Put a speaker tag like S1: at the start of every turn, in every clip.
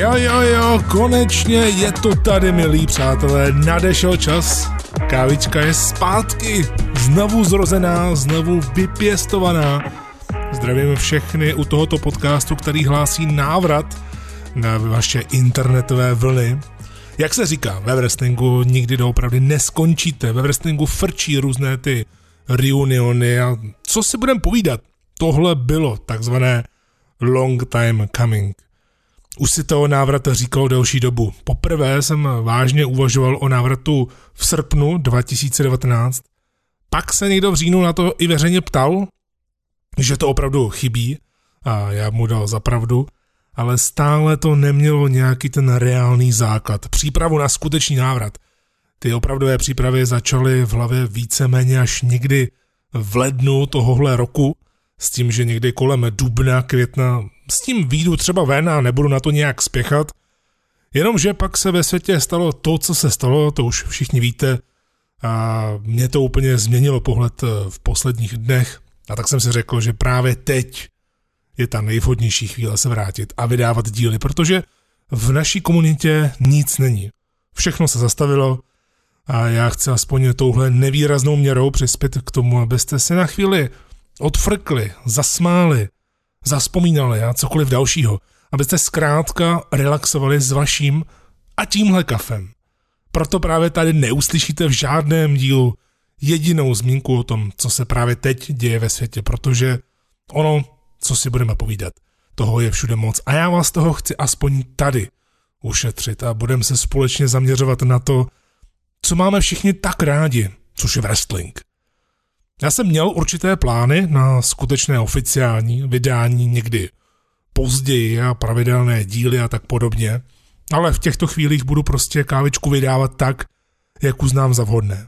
S1: Jo, jo, jo, konečně je to tady, milí přátelé, nadešel čas. Kávička je zpátky, znovu zrozená, znovu vypěstovaná. Zdravím všechny u tohoto podcastu, který hlásí návrat na vaše internetové vlny. Jak se říká, ve wrestlingu nikdy doopravdy neskončíte, ve wrestlingu frčí různé ty reuniony a co si budeme povídat, tohle bylo takzvané long time coming. Už si toho návrata říkal delší dobu. Poprvé jsem vážně uvažoval o návratu v srpnu 2019. Pak se někdo v říjnu na to i veřejně ptal, že to opravdu chybí a já mu dal za pravdu, ale stále to nemělo nějaký ten reálný základ. Přípravu na skutečný návrat. Ty opravdové přípravy začaly v hlavě víceméně až někdy v lednu tohohle roku, s tím, že někdy kolem dubna, května s tím výjdu třeba ven a nebudu na to nějak spěchat. Jenomže pak se ve světě stalo to, co se stalo, to už všichni víte, a mě to úplně změnilo pohled v posledních dnech. A tak jsem si řekl, že právě teď je ta nejvhodnější chvíle se vrátit a vydávat díly, protože v naší komunitě nic není. Všechno se zastavilo a já chci aspoň touhle nevýraznou měrou přispět k tomu, abyste si na chvíli odfrkli, zasmáli, zaspomínali a cokoliv dalšího, abyste zkrátka relaxovali s vaším a tímhle kafem. Proto právě tady neuslyšíte v žádném dílu jedinou zmínku o tom, co se právě teď děje ve světě, protože ono, co si budeme povídat, toho je všude moc a já vás toho chci aspoň tady ušetřit a budeme se společně zaměřovat na to, co máme všichni tak rádi, což je wrestling. Já jsem měl určité plány na skutečné oficiální vydání někdy později a pravidelné díly a tak podobně, ale v těchto chvílích budu prostě kávičku vydávat tak, jak uznám za vhodné.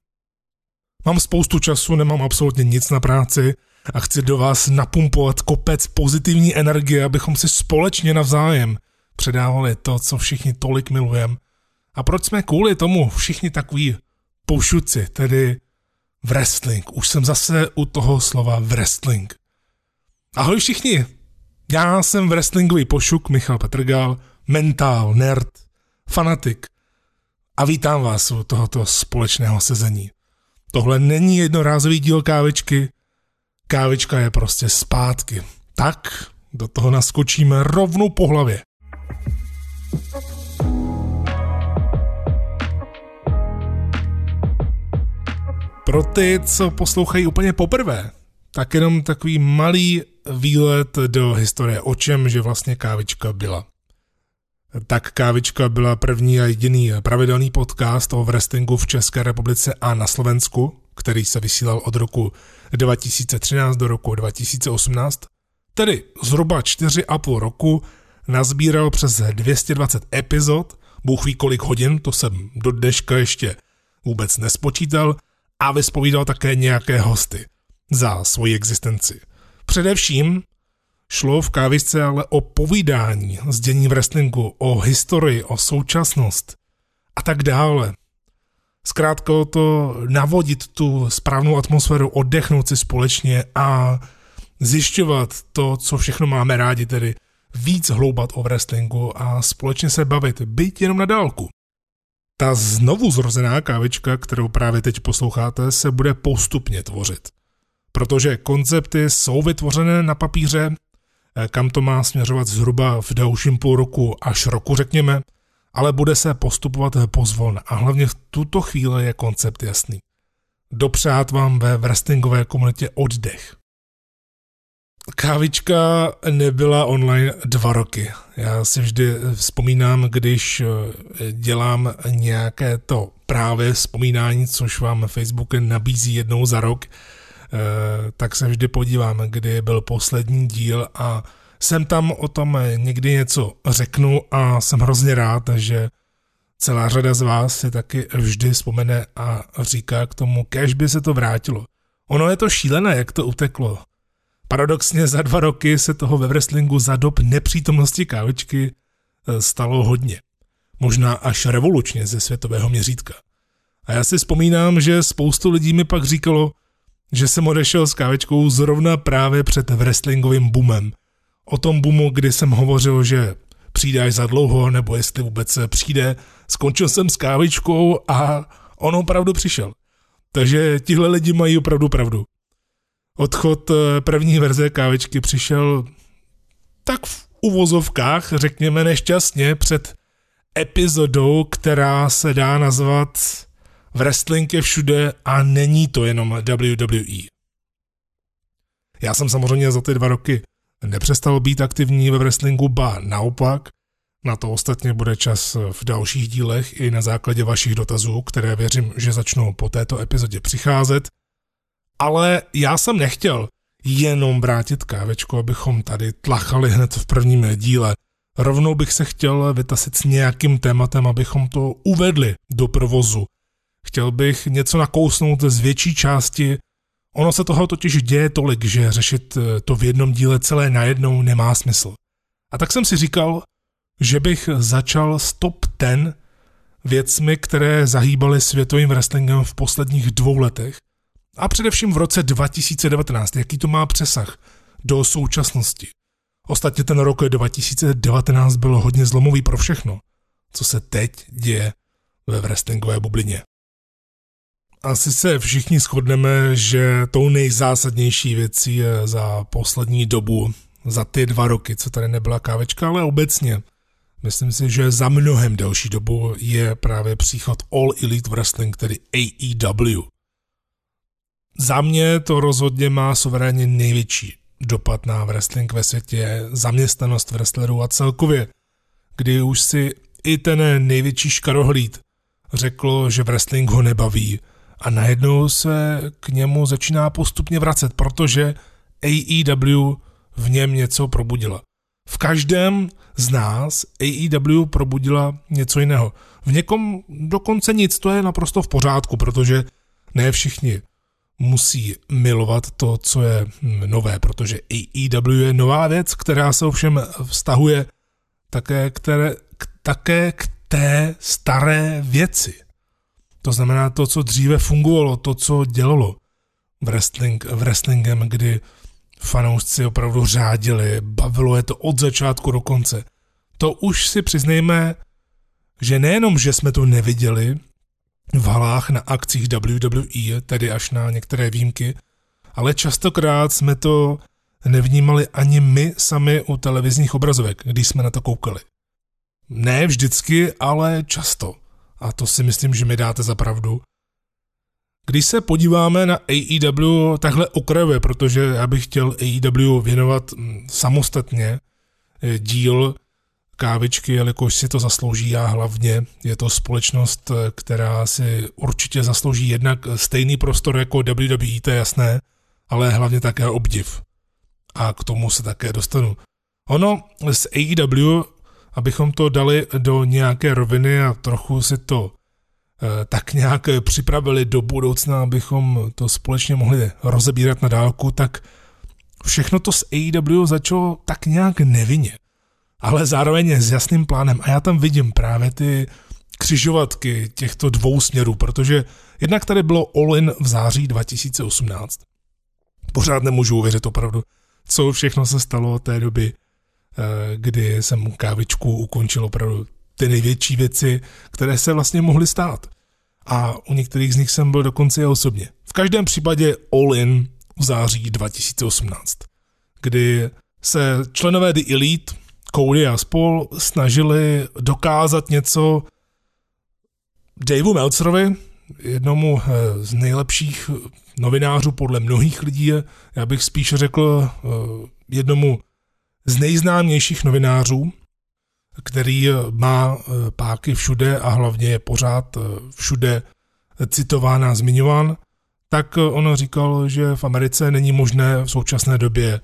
S1: Mám spoustu času, nemám absolutně nic na práci a chci do vás napumpovat kopec pozitivní energie, abychom si společně navzájem předávali to, co všichni tolik milujeme. A proč jsme kvůli tomu všichni takový pošuci, tedy wrestling. Už jsem zase u toho slova wrestling. Ahoj všichni, já jsem wrestlingový pošuk Michal Petrgal, mentál, nerd, fanatik a vítám vás u tohoto společného sezení. Tohle není jednorázový díl kávičky, kávička je prostě zpátky. Tak do toho naskočíme rovnou po hlavě. Pro ty, co poslouchají úplně poprvé, tak jenom takový malý výlet do historie, o čem že vlastně kávička byla. Tak Kávička byla první a jediný pravidelný podcast o wrestlingu v České republice a na Slovensku, který se vysílal od roku 2013 do roku 2018. Tedy zhruba 4,5 roku nazbíral přes 220 epizod, bůh ví kolik hodin, to jsem do dneška ještě vůbec nespočítal, a vyspovídal také nějaké hosty za svoji existenci. Především šlo v kávisce ale o povídání z dění v wrestlingu, o historii, o současnost a tak dále. Zkrátka o to navodit tu správnou atmosféru, oddechnout si společně a zjišťovat to, co všechno máme rádi, tedy víc hloubat o wrestlingu a společně se bavit, byť jenom na dálku. Ta znovu zrozená kávička, kterou právě teď posloucháte, se bude postupně tvořit. Protože koncepty jsou vytvořené na papíře, eh, kam to má směřovat zhruba v dalším půl roku až roku, řekněme, ale bude se postupovat pozvolna a hlavně v tuto chvíli je koncept jasný. Dopřát vám ve wrestlingové komunitě oddech. Kávička nebyla online dva roky. Já si vždy vzpomínám, když eh, dělám nějaké to právě vzpomínání, což vám Facebook nabízí jednou za rok, eh, tak se vždy podívám, kdy byl poslední díl a jsem tam o tom někdy něco řeknu a jsem hrozně rád, že celá řada z vás si taky vždy vzpomene a říká k tomu, kež by se to vrátilo. Ono je to šílené, jak to uteklo. Paradoxně za dva roky se toho ve wrestlingu za dob nepřítomnosti kávičky eh, stalo hodně. Možná až revolučně ze světového měřítka. A já si vzpomínám, že spoustu lidí mi pak říkalo, že jsem odešel s kávičkou zrovna právě před wrestlingovým boomem. O tom boomu, kdy jsem hovořil, že přijde až za dlouho, nebo jestli vůbec přijde. Skončil jsem s kávičkou a on opravdu přišel. Takže tihle lidi mají opravdu pravdu. Odchod eh, první verze kávičky přišel tak v uvozovkách, řekněme nešťastně, před epizodou, která se dá nazvat Wrestling je všude a není to jenom WWE. Já jsem samozřejmě za ty dva roky nepřestal být aktivní ve wrestlingu, ba naopak. Na to ostatně bude čas v dalších dílech i na základě vašich dotazů, které věřím, že začnou po této epizodě přicházet. Ale já jsem nechtěl jenom vrátit kávečku, abychom tady tlachali hned v prvním díle. Rovnou bych se chtěl vytasit s nějakým tématem, abychom to uvedli do provozu. Chtěl bych něco nakousnout z větší části. Ono se toho totiž děje tolik, že řešit eh, to v jednom díle celé najednou nemá smysl. A tak jsem si říkal, že bych začal s top 10 věcmi, které zahýbaly světovým wrestlingem v posledních dvou letech a především v roce 2019, jaký to má přesah do současnosti. Ostatně ten rok 2019 byl hodně zlomový pro všechno, co se teď děje ve wrestlingové bublině. Asi se všichni shodneme, že tou nejzásadnější věcí je za poslední dobu, za ty dva roky, co tady nebyla kávečka, ale obecně. Myslím si, že za mnohem delší dobu je právě příchod All Elite Wrestling, tedy AEW. Za mě to rozhodně má suverénně největší dopad na wrestling ve světě, zaměstnanost wrestlerů a celkově, kdy už si i ten největší škarohlíd řekl, že wrestling ho nebaví a najednou se k němu začíná postupně vracet, protože AEW v něm něco probudila. V každém z nás AEW probudila něco jiného. V někom dokonce nic, to je naprosto v pořádku, protože ne všichni musí milovat to, co je nové, protože AEW je nová věc, která se ovšem vztahuje také, které, k, také k té staré věci. To znamená to, co dříve fungovalo, to, co dělalo wrestling, wrestlingem, kdy fanoušci opravdu řádili, bavilo je to od začátku do konce. To už si přiznejme, že nejenom, že jsme to neviděli, v halách na akcích WWE, tedy až na některé výjimky, ale častokrát jsme to nevnímali ani my sami u televizních obrazovek, když jsme na to koukali. Ne vždycky, ale často. A to si myslím, že mi dáte za pravdu. Když se podíváme na AEW takhle okrajově, protože já bych chtěl AEW věnovat mm, samostatně eh, díl kávičky, jelikož si to zaslouží a hlavně je to společnost, která si určitě zaslouží jednak stejný prostor jako WWE, to je jasné, ale hlavně také obdiv. A k tomu se také dostanu. Ono s AEW, abychom to dali do nějaké roviny a trochu si to eh, tak nějak připravili do budoucna, abychom to společně mohli rozebírat na dálku, tak všechno to s AEW začalo tak nějak nevinně ale zároveň s jasným plánem. A já tam vidím právě ty křižovatky těchto dvou směrů, protože jednak tady bylo All-in v září 2018. Pořád nemůžu uvěřit opravdu, co všechno se stalo od té doby, eh, kdy jsem kávičku ukončil opravdu ty největší věci, které se vlastně mohly stát. A u některých z nich jsem byl dokonce i osobně. V každém případě All-in v září 2018, kdy se členové The Elite Cody a spol snažili dokázat něco Daveu Meltzerovi, jednomu eh, z nejlepších novinářů podle mnohých lidí, já bych spíš řekl eh, jednomu z nejznámějších novinářů, který eh, má páky všude a hlavně je pořád všude citován a zmiňován, tak on říkal, že v Americe není možné v současné době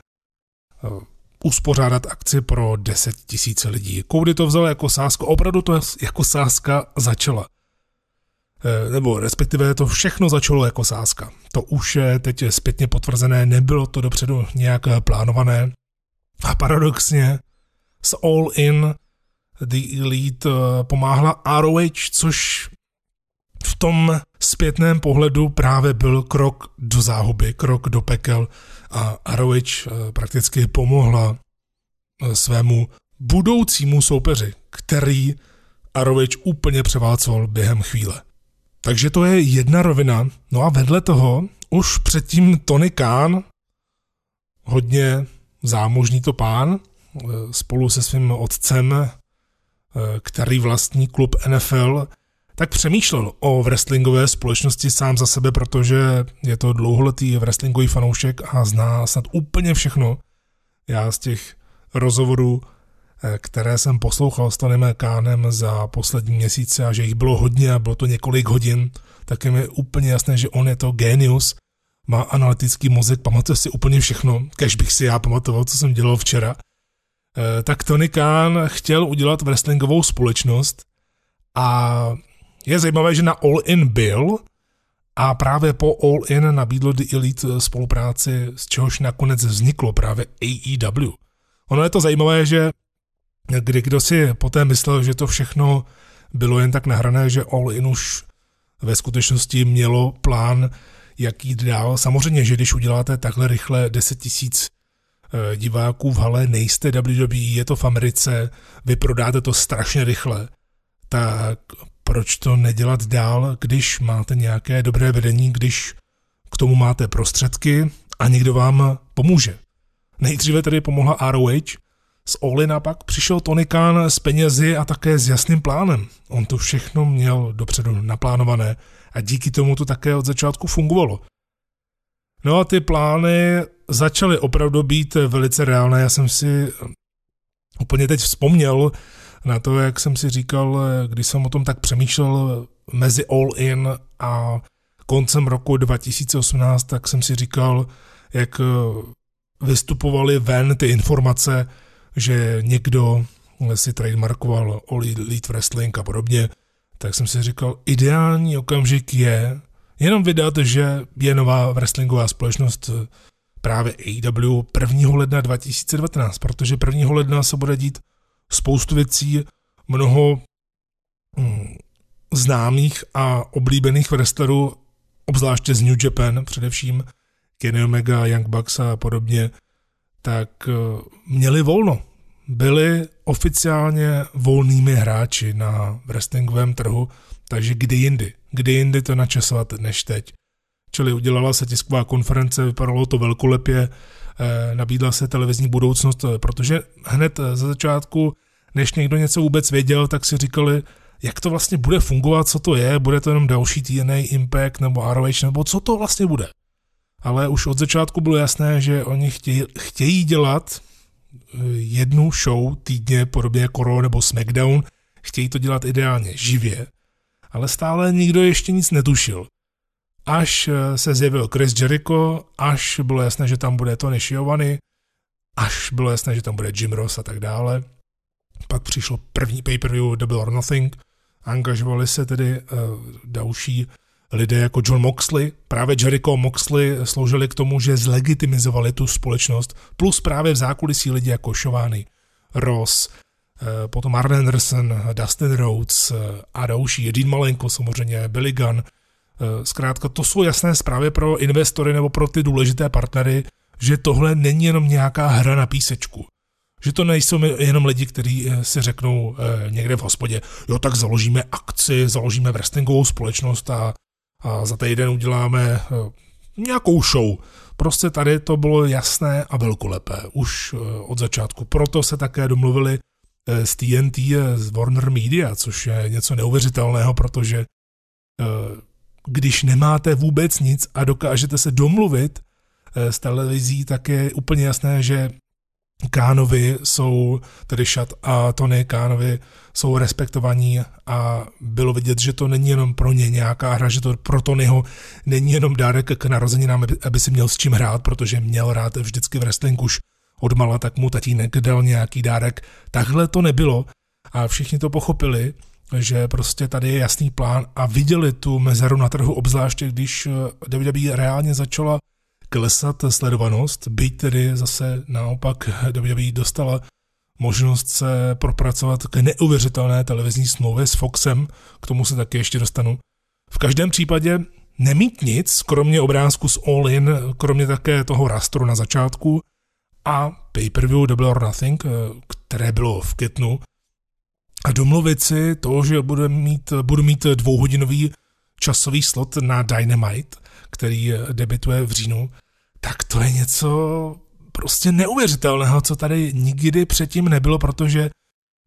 S1: uspořádat akci pro 10 tisíc lidí. Koudy to vzal jako sázku, opravdu to jako sázka začala. E, nebo respektive to všechno začalo jako sázka. To už je teď zpětně potvrzené, nebylo to dopředu nějak plánované. A paradoxně s All In The Elite pomáhla ROH, což v tom zpětném pohledu právě byl krok do záhuby, krok do pekel a Arovič eh, prakticky pomohla eh, svému budoucímu soupeři, který Arovič úplně převálcoval během chvíle. Takže to je jedna rovina. No a vedle toho už předtím Tony Khan, hodně zámožný to pán, eh, spolu se svým otcem, který vlastní klub NFL, tak přemýšlel o wrestlingové společnosti sám za sebe, protože je to dlouholetý wrestlingový fanoušek a zná snad úplně všechno. Já z těch rozhovorů, eh, které jsem poslouchal s Tonym Kánem za poslední měsíce a že jich bylo hodně a bylo to několik hodin, tak je mi úplně jasné, že on je to genius, má analytický mozek, pamatuje si úplně všechno, kež bych si já pamatoval, co jsem dělal včera. Eh, tak Tony Khan chtěl udělat wrestlingovou společnost a je zajímavé, že na All In byl a právě po All In nabídlo The Elite spolupráci, z čehož nakonec vzniklo právě AEW. Ono je to zajímavé, že kdy kdo si poté myslel, že to všechno bylo jen tak nahrané, že All In už ve skutečnosti mělo plán, jak jít dál. Samozřejmě, že když uděláte takhle rychle 10 tisíc eh, diváků v hale, nejste WWE, je to v Americe, vy prodáte to strašně rychle, tak proč to nedělat dál, když máte nějaké dobré vedení, když k tomu máte prostředky a někdo vám pomůže. Nejdříve tedy pomohla ROH, z Olina pak přišel Tony Khan s penězi a také s jasným plánem. On to všechno měl dopředu naplánované a díky tomu to také od začátku fungovalo. No a ty plány začaly opravdu být velice reálné. Já jsem si úplně teď vzpomněl na to, jak jsem si říkal, když jsem o tom tak přemýšlel mezi All In a koncem roku 2018, tak jsem si říkal, jak vystupovaly ven ty informace, že někdo si trademarkoval All Elite Wrestling a podobně, tak jsem si říkal, ideální okamžik je jenom vydat, že je nová wrestlingová společnost právě AEW 1. ledna 2019, protože 1. ledna se bude dít spoustu věcí, mnoho hm, známých a oblíbených wrestlerů, obzvláště z New Japan, především Kenny Omega, Young Bucks a podobně, tak eh, měli volno. Byli oficiálně volnými hráči na wrestlingovém trhu, takže kdy jindy, kdy jindy to načasovat než teď. Čili udělala se tisková konference, vypadalo to velkolepě, nabídla se televizní budoucnost, eh, protože hned ze začátku, než někdo něco vůbec věděl, tak si říkali, jak to vlastně bude fungovat, co to je, bude to jenom další TNA Impact nebo ROH, nebo co to vlastně bude ale už od začátku bylo jasné, že oni chtějí, chtějí dělat eh, jednu show týdně podobně jako Raw nebo SmackDown, chtějí to dělat ideálně živě, ale stále nikdo ještě nic netušil. Až eh, se zjevil Chris Jericho, až bylo jasné, že tam bude Tony Schiavone, až bylo jasné, že tam bude Jim Ross a tak dále. Pak přišlo první pay-per-view Double or Nothing, angažovali se tedy uh, další lidé jako John Moxley, právě Jericho Moxley sloužili k tomu, že zlegitimizovali tu společnost, plus právě v zákulisí lidi jako Šovány, Ross, eh, potom Arn Anderson, Dustin Rhodes a další, Dean Malenko samozřejmě, Billy Gunn. Eh, zkrátka to jsou jasné zprávy pro investory nebo pro ty důležité partnery, že tohle není jenom nějaká hra na písečku. Že to nejsou jenom lidi, kteří si řeknou někde v hospodě, jo tak založíme akci, založíme wrestlingovou společnost a a za týden uděláme eh, nějakou show. Prostě tady to bylo jasné a velkolepé už eh, od začátku. Proto se také domluvili eh, s TNT, z Warner Media, což je něco neuvěřitelného, protože když nemáte vůbec nic a dokážete se domluvit s televizí, tak je úplně jasné, že Kánovi jsou, tedy Šat a Tony Kánovi jsou respektovaní a bylo vidět, že to není jenom pro ně nějaká hra, že to pro Tonyho není jenom dárek k narozeninám, aby si měl s čím hrát, protože měl rád vždycky v wrestling už odmala, tak mu tatínek dal nějaký dárek. Takhle to nebylo a všichni to pochopili, že prostě tady je jasný plán a viděli tu mezeru na trhu, obzvláště když WWE reálně začala klesat sledovanost, byť tedy zase naopak WWE dostala možnost se propracovat k neuvěřitelné televizní smlouvě s Foxem, k tomu se taky ještě dostanu. V každém případě nemít nic, kromě obrázku z All In, kromě také toho rastru na začátku a pay-per-view Double or Nothing, eh, které bylo v květnu, a domluvit si to, že budu mít, budu mít dvouhodinový časový slot na Dynamite, který debituje v říjnu, tak to je něco prostě neuvěřitelného, co tady nikdy předtím nebylo, protože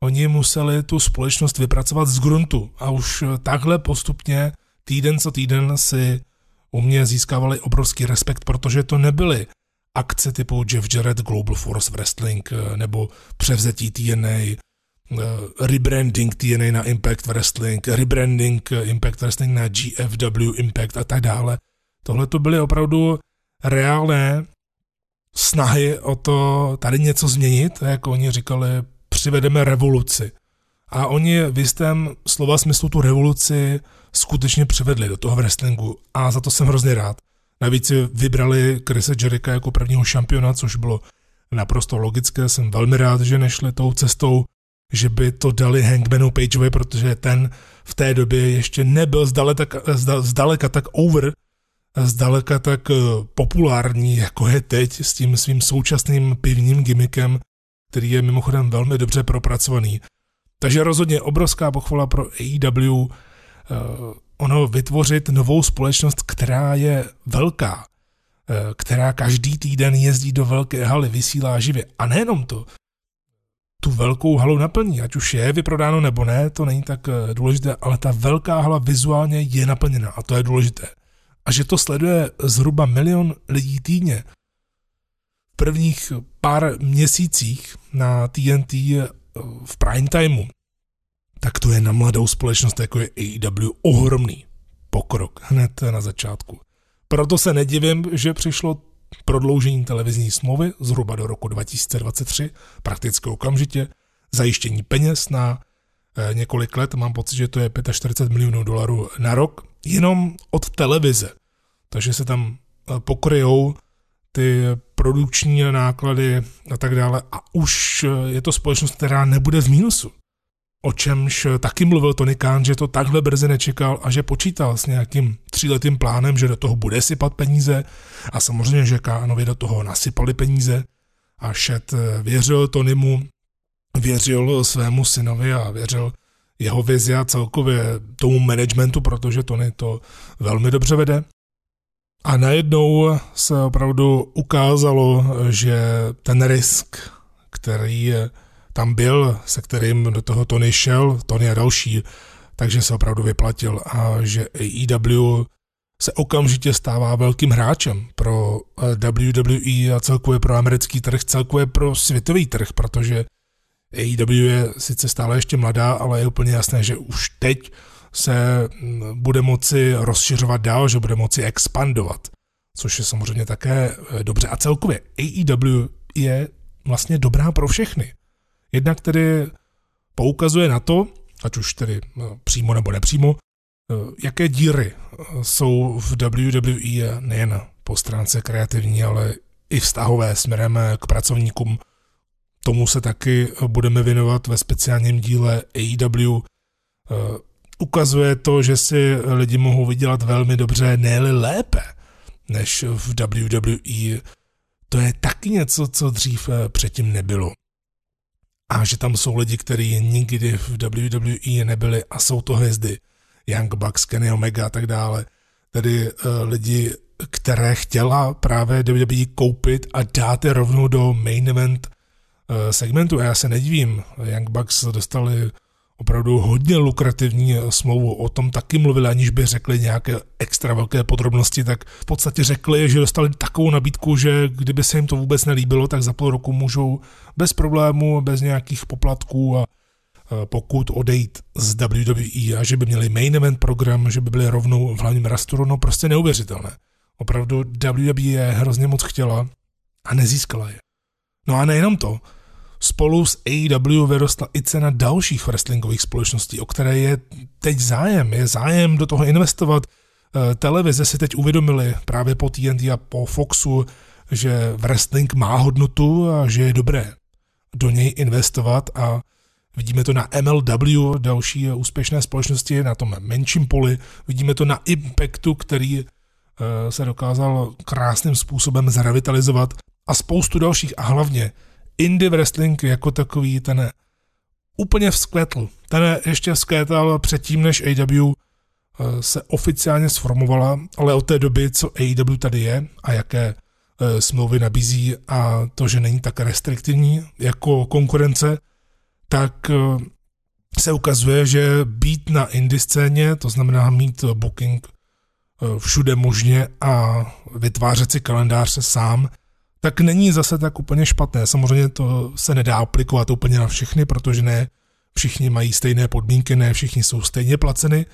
S1: oni museli tu společnost vypracovat z gruntu. A už takhle postupně týden co týden si u mě získávali obrovský respekt, protože to nebyly akce typu Jeff Jarrett Global Force Wrestling nebo převzetí TNA, rebranding TNA na Impact Wrestling, rebranding Impact Wrestling na GFW Impact a tak dále. Tohle to byly opravdu reálné snahy o to tady něco změnit, jako oni říkali, přivedeme revoluci. A oni v jistém slova smyslu tu revoluci skutečně přivedli do toho wrestlingu a za to jsem hrozně rád. Navíc si vybrali Krise Jericha jako prvního šampiona, což bylo naprosto logické. Jsem velmi rád, že nešli tou cestou, že by to dali Hangmanu Pageovi, protože ten v té době ještě nebyl zdaleka, zdaleka tak over, zdaleka tak eh, populární, jako je teď s tím svým současným pivním gimmickem, který je mimochodem velmi dobře propracovaný. Takže rozhodně obrovská pochvala pro AEW, uh, ono vytvořit novou společnost, která je velká, uh, která každý týden jezdí do velké haly, vysílá živě. A nejenom to, tu velkou halu naplní, ať už je vyprodáno nebo ne, to není tak důležité, ale ta velká hala vizuálně je naplněna a to je důležité a že to sleduje zhruba milion lidí týdně. V prvních pár měsících na TNT eh, v prime timeu, tak to je na mladou společnost, jako je AEW, ohromný pokrok hned na začátku. Proto se nedivím, že přišlo prodloužení televizní smlouvy zhruba do roku 2023, prakticky okamžitě, zajištění peněz na eh, několik let, mám pocit, že to je 45 milionů dolarů na rok, jenom od televize. Takže se tam eh, pokryjou ty produkční náklady a tak dále a už eh, je to společnost, která nebude v mínusu. O čemž taky mluvil Tony Khan, že to takhle brzy nečekal a že počítal s nějakým tříletým plánem, že do toho bude sypat peníze a samozřejmě, že Kánovi do toho nasypali peníze a Shed eh, věřil Tonymu, věřil svému synovi a věřil jeho vizi a celkově tomu managementu, protože Tony to velmi dobře vede. A najednou se opravdu ukázalo, že ten risk, který tam byl, se kterým do toho Tony šel, Tony a další, takže se opravdu vyplatil a že AEW se okamžitě stává velkým hráčem pro WWE a celkově pro americký trh, celkově pro světový trh, protože AEW je sice stále ještě mladá, ale je úplně jasné, že už teď se mm, bude moci rozšiřovat dál, že bude moci expandovat, což je samozřejmě také eh, dobře. A celkově AEW je vlastně dobrá pro všechny. Jednak tedy poukazuje na to, ať už tedy no, přímo nebo nepřímo, eh, jaké díry eh, jsou v WWE nejen po stránce kreativní, ale i vztahové směrem k pracovníkům. Tomu se taky budeme věnovat ve speciálním díle AEW ukazuje to, že si lidi mohou vydělat velmi dobře, ne lépe, než v WWE. To je taky něco, co dřív eh, předtím nebylo. A že tam jsou lidi, kteří nikdy v WWE nebyli a jsou to hvězdy. Young Bucks, Kenny Omega a tak dále. Tedy uh, lidi, které chtěla právě WWE koupit a dát je rovnou do main event uh, segmentu. A já se nedivím. Young Bucks dostali opravdu hodně lukrativní smlouvu. O tom taky mluvili, aniž by řekli nějaké extra velké podrobnosti, tak v podstatě řekli, že dostali takovou nabídku, že kdyby se jim to vůbec nelíbilo, tak za půl roku můžou bez problémů, bez nějakých poplatků a pokud odejít z WWE a že by měli main event program, že by byli rovnou v hlavním rasturu, no prostě neuvěřitelné. Opravdu WWE je hrozně moc chtěla a nezískala je. No a nejenom to, Spolu s AEW vyrostla i cena dalších wrestlingových společností, o které je teď zájem. Je zájem do toho investovat. Eh, televize si teď uvědomili právě po TNT a po Foxu, že wrestling má hodnotu a že je dobré do něj investovat a Vidíme to na MLW, další úspěšné společnosti na tom menším poli. Vidíme to na Impactu, který eh, se dokázal krásným způsobem zrevitalizovat a spoustu dalších a hlavně indie wrestling jako takový ten úplně vzkvetl. Ten ještě vzkvétal předtím, než AW eh, se oficiálně sformovala, ale od té doby, co AEW tady je a jaké eh, smlouvy nabízí a to, že není tak restriktivní jako konkurence, tak eh, se ukazuje, že být na indie scéně, to znamená mít booking všude možně a vytvářet si kalendář se sám, tak není zase tak úplně špatné. Samozřejmě to se nedá aplikovat úplně na všechny, protože ne všichni mají stejné podmínky, ne všichni jsou stejně placeny.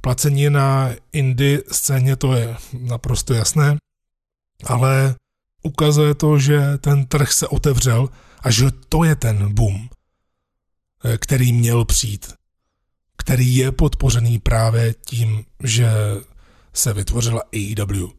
S1: Placení na indie scéně to je naprosto jasné, ale ukazuje to, že ten trh se otevřel a že to je ten boom, eh, který měl přijít, který je podpořený právě tím, že se vytvořila AEW.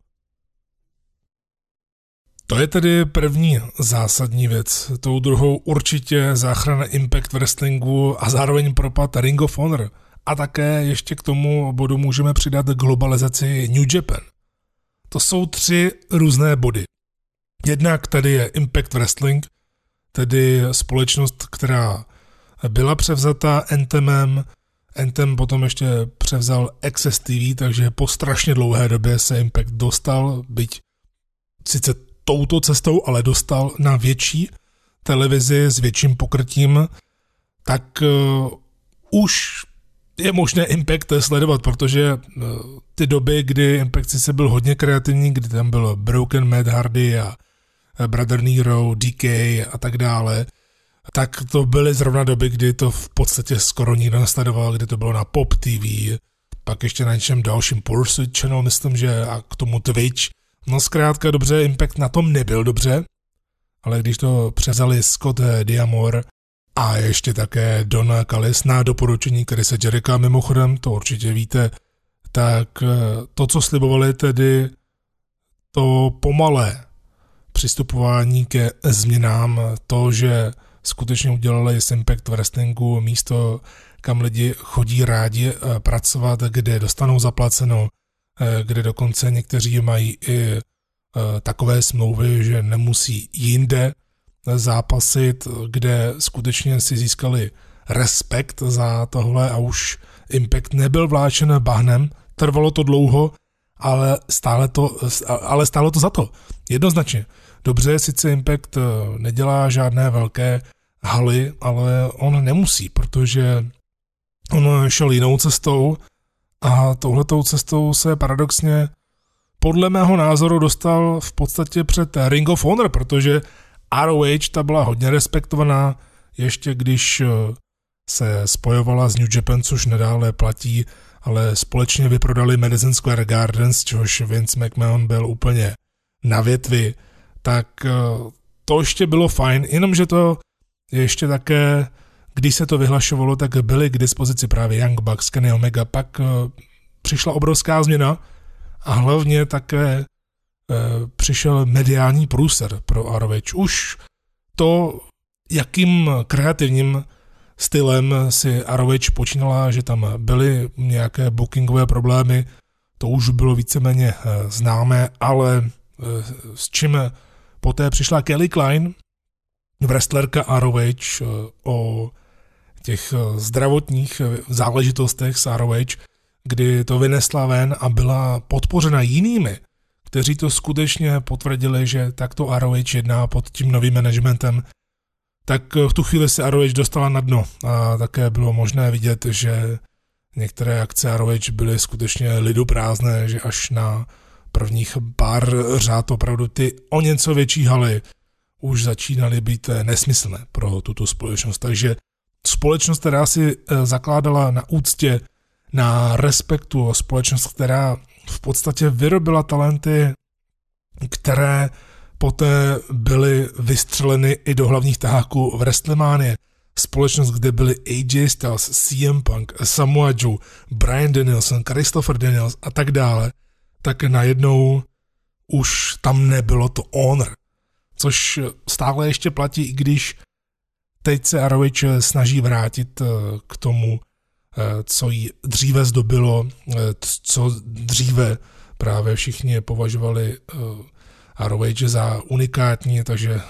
S1: To je tedy první zásadní věc. Tou druhou určitě záchrana Impact Wrestlingu a zároveň propad Ring of Honor. A také ještě k tomu bodu můžeme přidat globalizaci New Japan. To jsou tři různé body. Jednak tady je Impact Wrestling, tedy společnost, která byla převzata Anthemem, Anthem potom ještě převzal Access TV, takže po strašně dlouhé době se Impact dostal, byť sice touto cestou ale dostal na větší televizi s větším pokrytím, tak uh, už je možné Impact sledovat, protože uh, ty doby, kdy Impact se byl hodně kreativní, kdy tam byl Broken Mad Hardy a Brother Nero, DK a tak dále, tak to byly zrovna doby, kdy to v podstatě skoro nikdo nesledoval, kdy to bylo na Pop TV, pak ještě na něčem dalším Pursuit Channel, myslím, že a k tomu Twitch, No zkrátka dobře, Impact na tom nebyl dobře, ale když to přezali Scott Diamor a ještě také Don Callis na doporučení se Jericha, mimochodem, to určitě víte, tak eh, to, co slibovali tedy, to pomalé přistupování ke změnám, to, že skutečně udělali z Impact Wrestlingu místo, kam lidi chodí rádi eh, pracovat, kde dostanou zaplaceno, kde dokonce někteří mají i eh, takové smlouvy, že nemusí jinde zápasit, kde skutečně si získali respekt za tohle a už Impact nebyl vláčen bahnem, trvalo to dlouho, ale stále to, ale stálo to za to. Jednoznačně. Dobře, sice Impact eh, nedělá žádné velké haly, ale on nemusí, protože on šel jinou cestou, a touhletou cestou se paradoxně podle mého názoru dostal v podstatě před Ring of Honor, protože ROH ta byla hodně respektovaná, ještě když eh, se spojovala s New Japan, což nedále platí, ale společně vyprodali Madison Square Gardens, čehož Vince McMahon byl úplně na větvi, tak eh, to ještě bylo fajn, jenomže to ještě také když se to vyhlašovalo, tak byly k dispozici právě Young Bucks, Kenny Omega, pak uh, přišla obrovská změna a hlavně také uh, přišel mediální průser pro ROH. Už to, jakým kreativním stylem si ROH počínala, že tam byly nějaké bookingové problémy, to už bylo víceméně uh, známé, ale s čím poté přišla Kelly Klein, wrestlerka ROH, o těch eh, zdravotních eh, záležitostech s ROH, kdy to vynesla ven a byla podpořena jinými, kteří to skutečně potvrdili, že takto ROH jedná pod tím novým managementem, tak eh, v tu chvíli se ROH dostala na dno a také bylo možné vidět, že některé akce ROH byly skutečně lidu prázdné, že až na prvních pár řád opravdu ty o něco větší haly už začínaly být nesmyslné pro tuto společnost. Takže společnost, která si eh, zakládala na úctě, na respektu, společnost, která v podstatě vyrobila talenty, které poté byly vystřeleny i do hlavních taháků v Wrestlemania. Společnost, kde byli AJ Styles, CM Punk, Samoa Joe, Brian Danielson, Christopher Daniels a tak dále, tak najednou už tam nebylo to honor. Což stále ještě platí, i když teď se Arovič snaží vrátit eh, k tomu, eh, co jí dříve zdobilo, eh, co dříve právě všichni považovali ROH za unikátní, takže eh,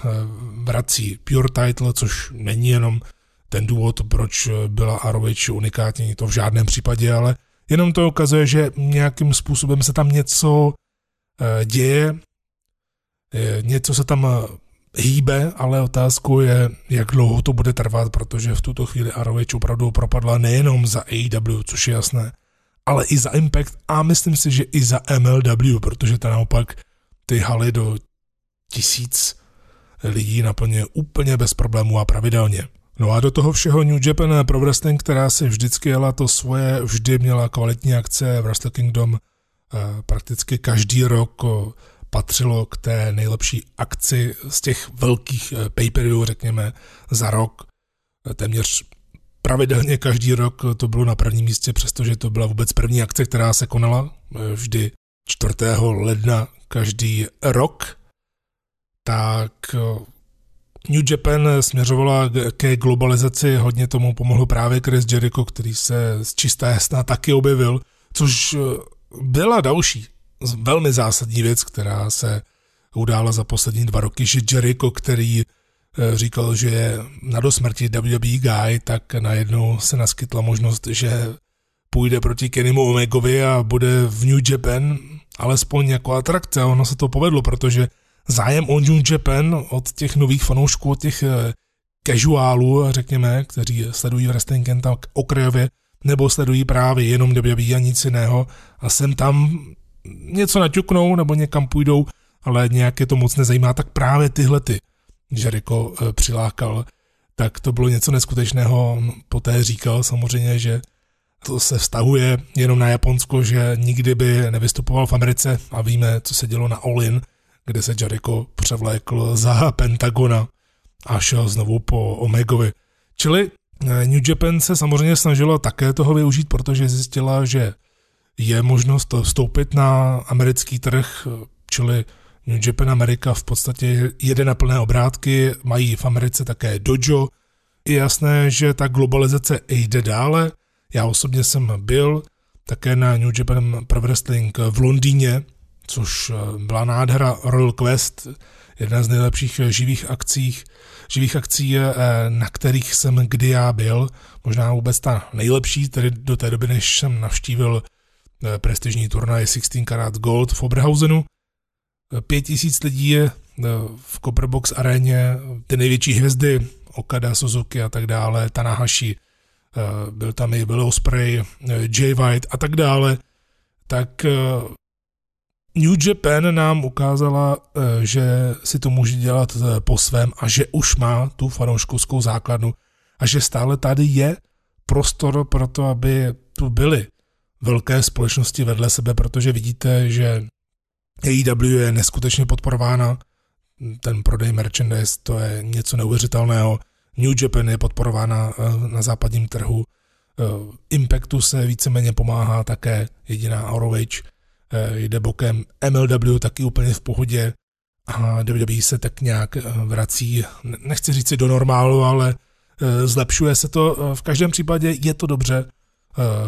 S1: vrací Pure Title, což není jenom ten důvod, proč byla ROH unikátní, to v žádném případě, ale jenom to ukazuje, že nějakým způsobem se tam něco eh, děje, něco se tam hýbe, ale otázkou je, jak dlouho to bude trvat, protože v tuto chvíli ROH opravdu propadla nejenom za AEW, což je jasné, ale i za Impact a myslím si, že i za MLW, protože ta naopak ty haly do tisíc lidí naplňuje úplně bez problémů a pravidelně. No a do toho všeho New Japan Pro Wrestling, která si vždycky jela to svoje, vždy měla kvalitní akce, Wrestle Kingdom eh, prakticky každý rok patřilo k té nejlepší akci z těch velkých eh, pay řekněme, za rok. Téměř pravidelně každý rok to bylo na prvním místě, přestože to byla vůbec první akce, která se konala eh, vždy 4. ledna každý rok. Tak eh, New Japan směřovala ke globalizaci, hodně tomu pomohl právě Chris Jericho, který se z čisté jasná taky objevil, což byla další velmi zásadní věc, která se udála za poslední dva roky, že Jericho, který eh, říkal, že je na dosmrti WWE guy, tak najednou se naskytla možnost, že půjde proti Kennymu Omegovi a bude v New Japan alespoň jako atrakce. Ono se to povedlo, protože zájem o New Japan od těch nových fanoušků, od těch eh, casuálů, řekněme, kteří sledují wrestling jen tak okrajově, nebo sledují právě jenom WWE a nic jiného a sem tam něco naťuknou nebo někam půjdou, ale nějak je to moc nezajímá, tak právě tyhle ty Jericho eh, přilákal, tak to bylo něco neskutečného. Poté říkal samozřejmě, že to se vztahuje jenom na Japonsko, že nikdy by nevystupoval v Americe a víme, co se dělo na All kde se Jericho převlékl za Pentagona a šel znovu po Omegovi. Čili eh, New Japan se samozřejmě snažila také toho využít, protože zjistila, že je možnost vstoupit na americký trh, čili New Japan America v podstatě jede na plné obrátky, mají v Americe také dojo. Je jasné, že ta globalizace jde dále. Já osobně jsem byl také na New Japan Pro Wrestling v Londýně, což eh, byla nádhera Royal Quest, jedna z nejlepších živých akcí, živých akcí, eh, na kterých jsem kdy já byl, možná vůbec ta nejlepší, tedy do té doby, než jsem navštívil Eh, prestižní turnaj 16 karat Gold v Oberhausenu. Eh, pět tisíc lidí je eh, v Copperbox aréně, ty největší hvězdy, Okada, Suzuki a tak dále, Tanahashi, byl tam i Will Ospreay, Jay White a tak dále, tak New Japan nám ukázala, že si to může dělat po svém a že už má tu fanouškovskou základnu a že stále tady je prostor pro to, aby tu byli velké společnosti vedle sebe, protože vidíte, že AEW je neskutečně podporována, ten prodej merchandise, to je něco neuvěřitelného. New Japan je podporována eh, na západním trhu. Eh, Impactu se víceméně pomáhá také jediná ROH, eh, jde bokem MLW taky úplně v pohodě a WWE se tak nějak vrací, nechci říct si do normálu, ale zlepšuje se to. V každém případě je to dobře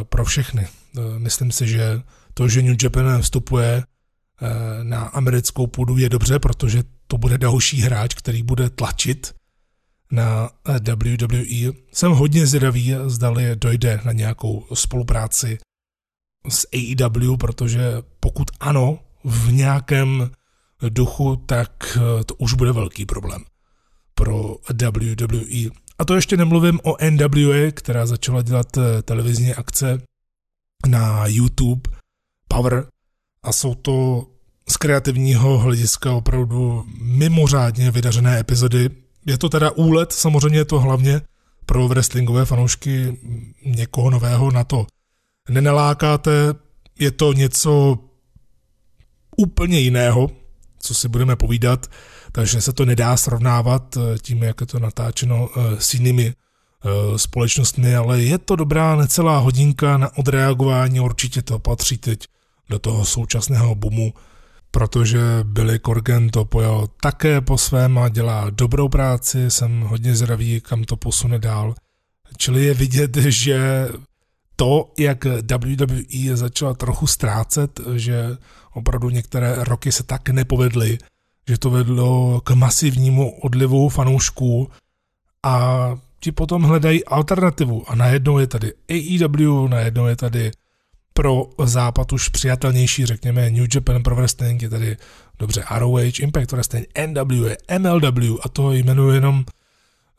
S1: pro všechny. Eh, myslím si, že to, že New Japan vstupuje eh, na americkou půdu je dobře, protože to bude další hráč, který bude tlačit na eh, WWE. Jsem hodně zvědavý, zdali dojde na nějakou spolupráci s AEW, protože pokud ano, v nějakém duchu, tak to už bude velký problém pro WWE. A to ještě nemluvím o NWA, která začala dělat televizní akce na YouTube Power a jsou to z kreativního hlediska opravdu mimořádně vydařené epizody. Je to teda úlet, samozřejmě je to hlavně pro wrestlingové fanoušky někoho nového na to nenalákáte. Je to něco úplně jiného, co si budeme povídat, takže se to nedá srovnávat tím, jak je to natáčeno eh, s jinými Eh, společnostmi, ale je to dobrá necelá hodinka na odreagování, určitě to patří teď do toho současného boomu, protože Billy Corgan to pojal také po svém a dělá dobrou práci, jsem hodně zdravý, kam to posune dál. Čili je vidět, že to, jak WWE začala trochu ztrácet, že opravdu některé roky se tak nepovedly, že to vedlo k masivnímu odlivu fanoušků a ti potom hledají alternativu. A najednou je tady AEW, najednou je tady pro západ už přijatelnější, řekněme New Japan Pro Wrestling, je tady dobře ROH, Impact Wrestling, NWA, MLW a to jmenuji jenom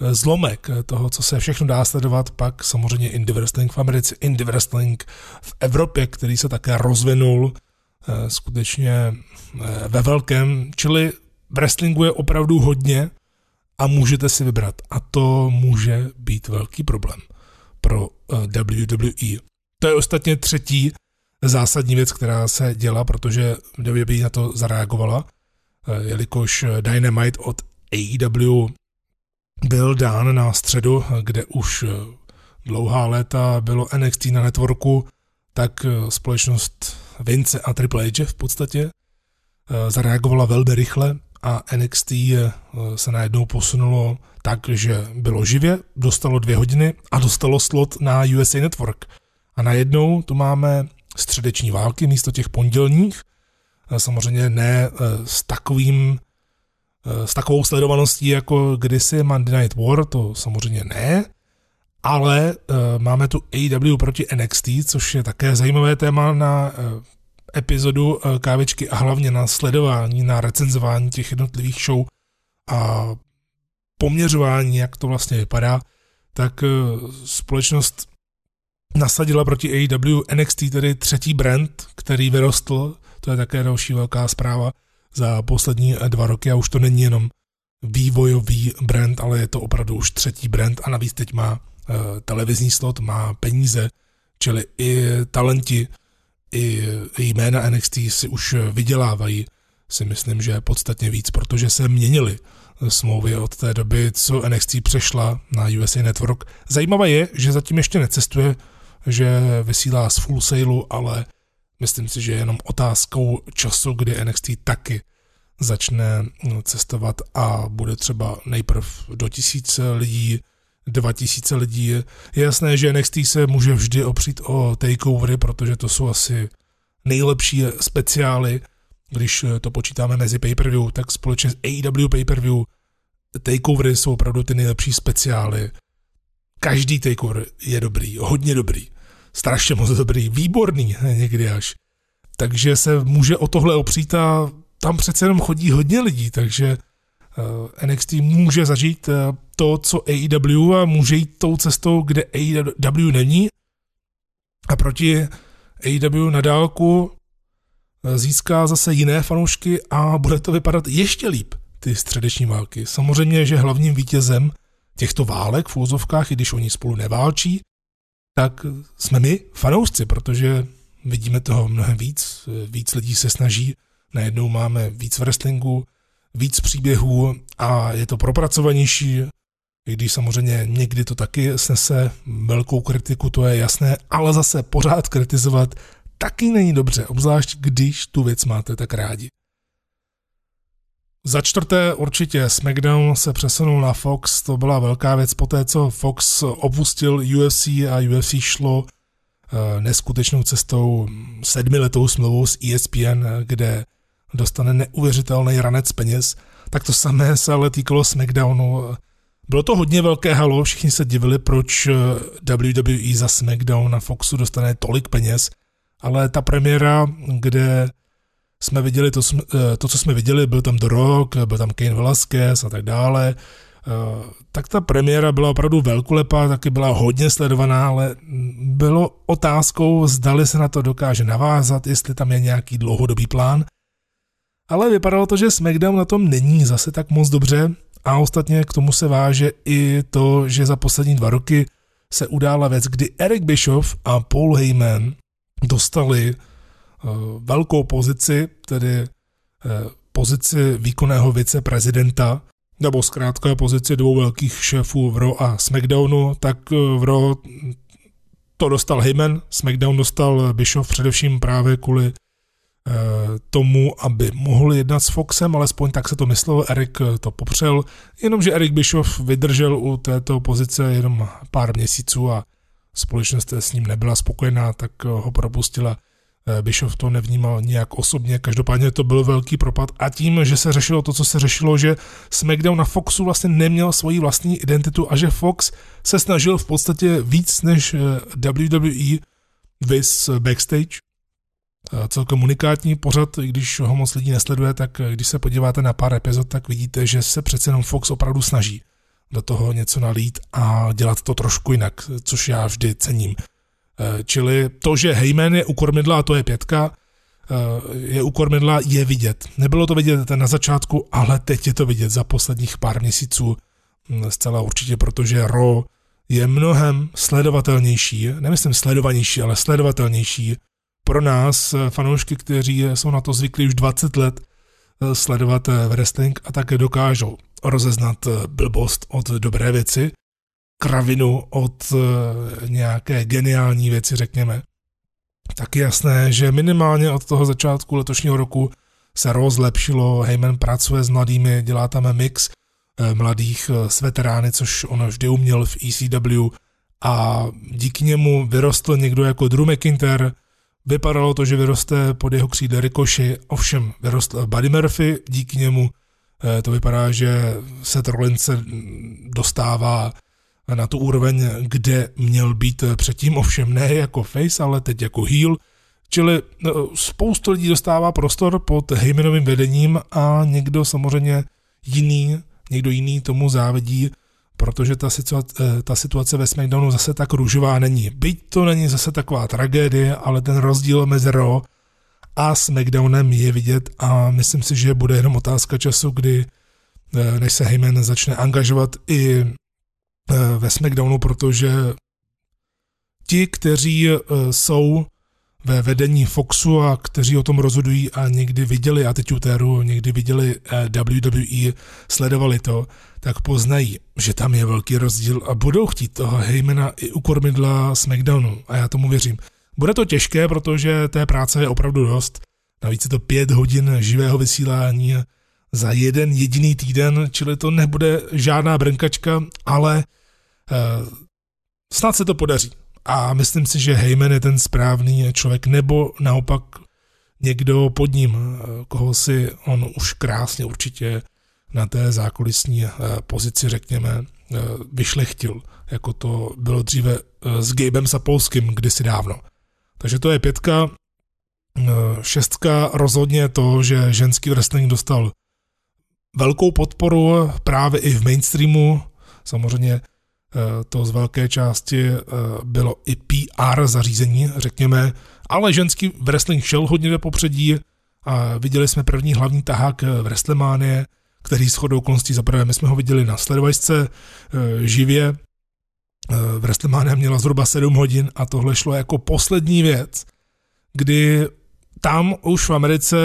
S1: eh, zlomek toho, co se všechno dá sledovat, pak samozřejmě Indie Wrestling v Americe, Indie Wrestling v Evropě, který se také rozvinul skutečně eh, ve velkém, čili wrestlingu je opravdu hodně a můžete si vybrat. A to může být velký problém pro WWE. To je ostatně třetí zásadní věc, která se děla, protože WWE na to zareagovala, eh, jelikož Dynamite od AEW byl dán na středu, kde už eh, dlouhá léta bylo NXT na networku, tak eh, společnost Vince a Triple H v podstatě zareagovala velmi rychle a NXT se najednou posunulo tak, že bylo živě, dostalo dvě hodiny a dostalo slot na USA Network. A najednou tu máme středeční války místo těch pondělních. Samozřejmě ne eh, s takovým eh, s takovou sledovaností jako kdysi Monday Night War, to samozřejmě ne, ale uh, máme tu AEW proti NXT, což je také zajímavé téma na uh, epizodu uh, kávečky a hlavně na sledování, na recenzování těch jednotlivých show a poměřování, jak to vlastně vypadá, tak uh, společnost nasadila proti AEW NXT, tedy třetí brand, který vyrostl, to je také další velká zpráva za poslední dva roky a už to není jenom vývojový brand, ale je to opravdu už třetí brand a navíc teď má televizní slot, má peníze, čili i talenti, i jména NXT si už vydělávají, si myslím, že podstatně víc, protože se měnily smlouvy od té doby, co NXT přešla na USA Network. Zajímavé je, že zatím ještě necestuje že vysílá z full sailu, ale myslím si, že je jenom otázkou času, kdy NXT taky začne cestovat a bude třeba nejprv do tisíce lidí, dva tisíce lidí. Je jasné, že NXT se může vždy opřít o takeovery, protože to jsou asi nejlepší speciály, když to počítáme mezi pay-per-view, tak společně s AEW pay-per-view takeovery jsou opravdu ty nejlepší speciály každý takeover je dobrý, hodně dobrý, strašně moc dobrý, výborný někdy až. Takže se může o tohle opřít a tam přece jenom chodí hodně lidí, takže eh, NXT může zažít uh, to, co AEW a může jít tou cestou, kde AEW není. A proti AEW na dálku uh, získá zase jiné fanoušky a bude to vypadat ještě líp, ty středeční války. Samozřejmě, že hlavním vítězem těchto válek v úzovkách, i když oni spolu neválčí, tak jsme my fanoušci, protože vidíme toho mnohem víc, víc lidí se snaží, najednou máme víc wrestlingu, víc příběhů a je to propracovanější, i když samozřejmě někdy to taky snese velkou kritiku, to je jasné, ale zase pořád kritizovat taky není dobře, obzvlášť když tu věc máte tak rádi. Za čtvrté určitě SmackDown se přesunul na Fox, to byla velká věc po té, co Fox opustil UFC a UFC šlo eh, neskutečnou cestou sedmiletou smlouvou s ESPN, kde dostane neuvěřitelný ranec peněz, tak to samé se ale týkalo SmackDownu. Bylo to hodně velké halo, všichni se divili, proč eh, WWE za SmackDown na Foxu dostane tolik peněz, ale ta premiéra, kde jsme viděli to, eh, to, co jsme viděli, byl tam The Rock, byl tam Kane Velasquez a tak dále, eh, tak ta premiéra byla opravdu velkolepá, taky byla hodně sledovaná, ale bylo otázkou, zdali se na to dokáže navázat, jestli tam je nějaký dlouhodobý plán. Ale vypadalo to, že SmackDown na tom není zase tak moc dobře. A ostatně k tomu se váže i to, že za poslední dva roky se udála věc, kdy Eric Bischoff a Paul Heyman dostali Eh, velkou pozici, tedy eh, pozici výkonného viceprezidenta, nebo zkrátka pozici dvou velkých šéfů v Raw a SmackDownu, tak eh, v Raw to dostal Heyman, SmackDown dostal Bischoff především právě kvůli tomu, aby mohl jednat s Foxem, alespoň tak se to myslel, Erik to popřel, jenomže Erik Bischoff vydržel u této pozice jenom pár měsíců a společnost s ním nebyla spokojená, tak ho propustila. Bischoff to nevnímal nějak osobně, každopádně to byl velký propad a tím, že se řešilo to, co se řešilo, že SmackDown na Foxu vlastně neměl svoji vlastní identitu a že Fox se snažil v podstatě víc než WWE vis backstage, celkem unikátní pořad, i když ho moc lidí nesleduje, tak když se podíváte na pár epizod, tak vidíte, že se přece jenom Fox opravdu snaží do toho něco nalít a dělat to trošku jinak, což já vždy cením. Eh, čili to, že Heyman je u kormidla a to je pětka, eh, je u kormidla, je vidět. Nebylo to vidět na začátku, ale teď je to vidět za posledních pár měsíců hm, zcela určitě, protože Ro je mnohem sledovatelnější, nemyslím sledovanější, ale sledovatelnější pro nás, eh, fanoušky, kteří jsou na to zvyklí už 20 let sledovat wrestling a také dokážou rozeznat blbost od dobré věci, kravinu od eh, nějaké geniální věci, řekněme, tak je jasné, že minimálně od toho začátku letošního roku se rozlepšilo, Heyman pracuje s mladými, dělá tam mix eh, mladých eh, s veterány, což on vždy uměl v ECW a díky němu vyrostl někdo jako Drew McIntyre, vypadalo to, že vyroste pod jeho křídle Ricochet, ovšem vyrostl Buddy Murphy, díky němu to vypadá, že se Rollins se dostává na tu úroveň, kde měl být předtím, ovšem ne jako face, ale teď jako heel. Čili no, spoustu lidí dostává prostor pod Heymanovým vedením a někdo samozřejmě jiný, někdo jiný tomu závidí, protože ta situace, eh, ta situace ve SmackDownu zase tak růžová není. Byť to není zase taková tragédie, ale ten rozdíl mezi Raw a SmackDownem je vidět a myslím si, že bude jenom otázka času, kdy eh, než se Heyman začne angažovat i Eh, ve SmackDownu, protože ti, kteří jsou ve vedení Foxu a kteří o tom rozhodují a někdy viděli Attitude někdy viděli eh, WWE, sledovali to, tak poznají, že tam je velký rozdíl a budou chtít toho Heymana i u kormidla SmackDownu a já tomu věřím. Bude to těžké, protože té práce je opravdu dost. Navíc je to pět hodin živého vysílání za jeden jediný týden, čili to nebude žádná brnkačka, ale Eh, snad se to podaří. A myslím si, že Heyman je ten správný člověk, nebo naopak někdo pod ním, eh, koho si on už krásně určitě na té zákulisní eh, pozici, řekněme, vyšlechtil, jako to bylo dříve s Gabem Sapolským kdysi dávno. Takže to je pětka. Šestka rozhodně to, že ženský wrestling dostal velkou podporu právě i v mainstreamu. Samozřejmě Eh, to z velké části eh, bylo i PR zařízení, řekněme, ale ženský wrestling šel hodně do popředí a viděli jsme první hlavní tahák v Wrestlemanie, který s chodou konstí zaprvé my jsme ho viděli na sledovačce eh, živě. V Wrestlemania měla zhruba 7 hodin a tohle šlo jako poslední věc, kdy tam už v Americe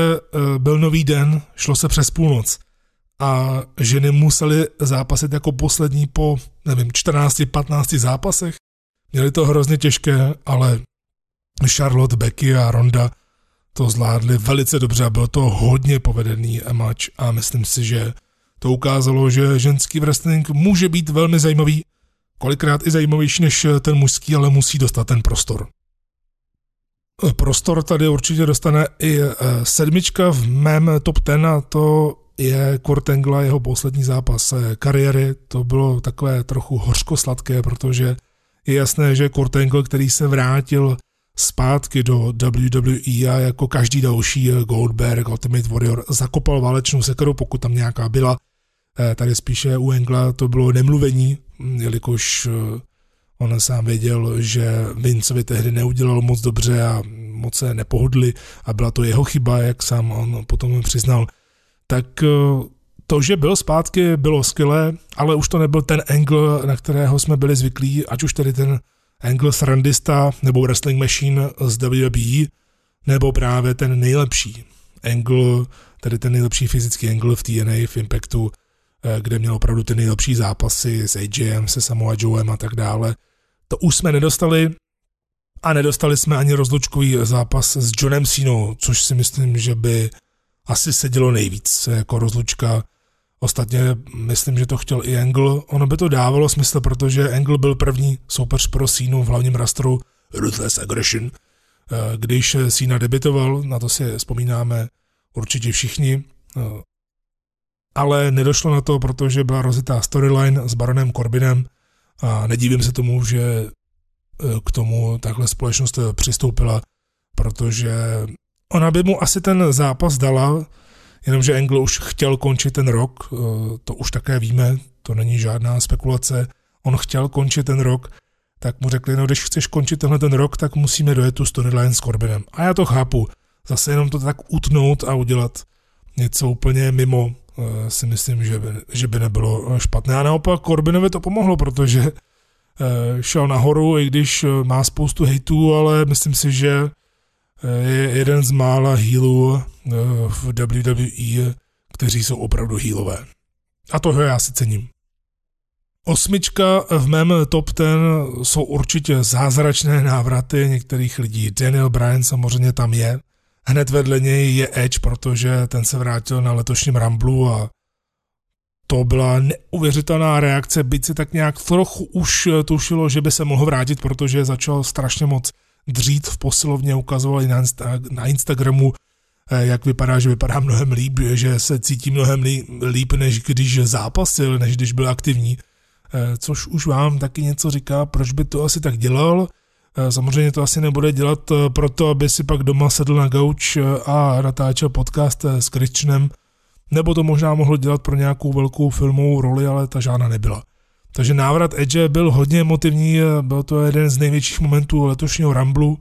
S1: byl nový den, šlo se přes půlnoc a ženy musely zápasit jako poslední po, nevím, 14-15 zápasech. Měli to hrozně těžké, ale Charlotte, Becky a Ronda to zvládli velice dobře a byl to hodně povedený match a myslím si, že to ukázalo, že ženský wrestling může být velmi zajímavý, kolikrát i zajímavější než ten mužský, ale musí dostat ten prostor. Prostor tady určitě dostane i eh, sedmička v mém top ten a to je Kurt jeho poslední zápas eh, kariéry. To bylo takové trochu hořko-sladké, protože je jasné, že Kurt Angle, který se vrátil zpátky do WWE a jako každý další eh, Goldberg, Ultimate Warrior, zakopal válečnou sekeru, pokud tam nějaká byla. Eh, tady spíše u Engla to bylo nemluvení, hm, jelikož on sám věděl, že Vincevi tehdy neudělal moc dobře a moc se nepohodli a byla to jeho chyba, jak sám on potom přiznal tak eh, to, že byl zpátky, bylo skvělé, ale už to nebyl ten angle, na kterého jsme byli zvyklí, ať už tedy ten angle srandista nebo wrestling machine z WWE, nebo právě ten nejlepší angle, tedy ten nejlepší fyzický angle v TNA, v Impactu, eh, kde měl opravdu ty nejlepší zápasy s AJM, se Samoa Joem a tak dále. To už jsme nedostali a nedostali jsme ani rozlučkový zápas s Johnem Sinou, což si myslím, že by asi sedělo nejvíc jako rozlučka. Ostatně myslím, že to chtěl i Angle. Ono by to dávalo smysl, protože Angle byl první soupeř pro Sínu v hlavním rastru Ruthless Aggression. když Cena debitoval, na to si vzpomínáme určitě všichni, ale nedošlo na to, protože byla rozitá storyline s Baronem Corbinem a nedívím se tomu, že k tomu takhle společnost přistoupila, protože ona by mu asi ten zápas dala, jenomže Angle už chtěl končit ten rok, to už také víme, to není žádná spekulace, on chtěl končit ten rok, tak mu řekli, no když chceš končit tenhle ten rok, tak musíme dojet tu storyline s Corbinem. A já to chápu, zase jenom to tak utnout a udělat něco úplně mimo, eh, si myslím, že by, že by nebylo špatné. A naopak Corbinovi to pomohlo, protože eh, šel nahoru, i když eh, má spoustu hejtů, ale myslím si, že je jeden z mála healů v WWE, kteří jsou opravdu healové. A toho já si cením. Osmička v mém top ten jsou určitě zázračné návraty některých lidí. Daniel Bryan samozřejmě tam je. Hned vedle něj je Edge, protože ten se vrátil na letošním Ramblu a to byla neuvěřitelná reakce, byť si tak nějak trochu už tušilo, že by se mohl vrátit, protože začal strašně moc dřít v posilovně, ukazovali na, Insta- na Instagramu, eh, jak vypadá, že vypadá mnohem líp, že se cítí mnohem líp, než když zápasil, než když byl aktivní. Eh, což už vám taky něco říká, proč by to asi tak dělal. Eh, samozřejmě to asi nebude dělat proto, aby si pak doma sedl na gauč a natáčel podcast s Christianem, nebo to možná mohl dělat pro nějakou velkou filmovou roli, ale ta žádná nebyla. Takže návrat Edge byl hodně emotivní, byl to jeden z největších momentů letošního Ramblu,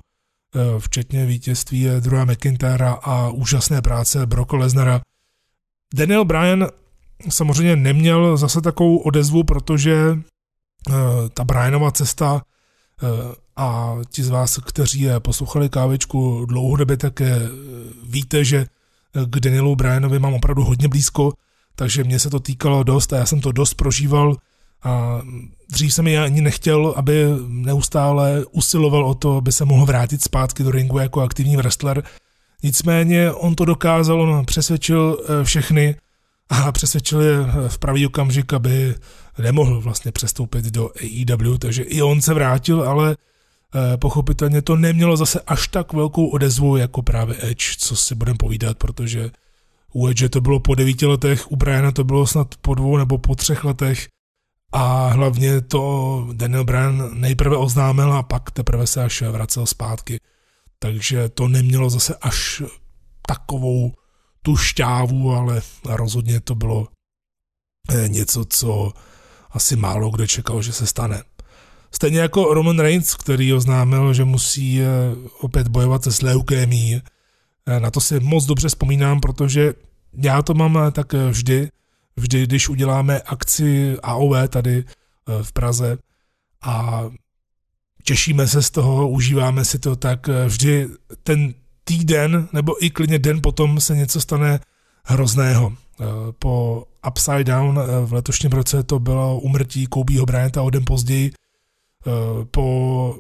S1: včetně vítězství druhá McIntyra a úžasné práce Brocka Lesnara. Daniel Bryan samozřejmě neměl zase takovou odezvu, protože ta Brianova cesta a ti z vás, kteří poslouchali kávičku dlouhodobě, tak víte, že k Danielu Brianovi mám opravdu hodně blízko, takže mě se to týkalo dost a já jsem to dost prožíval a dřív jsem je ani nechtěl, aby neustále usiloval o to, aby se mohl vrátit zpátky do ringu jako aktivní wrestler. Nicméně on to dokázal, on přesvědčil všechny, a přesvědčil je v pravý okamžik, aby nemohl vlastně přestoupit do AEW, takže i on se vrátil, ale eh, pochopitelně to nemělo zase až tak velkou odezvu jako právě Edge, co si budeme povídat, protože u Edge to bylo po devíti letech, u Briana to bylo snad po dvou nebo po třech letech a hlavně to Daniel Bryan nejprve oznámil a pak teprve se až vracel zpátky. Takže to nemělo zase až takovou tu šťávu, ale rozhodně to bylo eh, něco, co asi málo kdo čekal, že se stane. Stejně jako Roman Reigns, který oznámil, že musí eh, opět bojovat s leukémií. Eh, na to si moc dobře vzpomínám, protože já to mám tak vždy, vždy, když uděláme akci AOV tady v Praze a těšíme se z toho, užíváme si to, tak vždy ten týden nebo i klidně den potom se něco stane hrozného. Eh, po Upside Down eh, v letošním roce to bylo umrtí Kobeho Bryanta o den později. Eh, po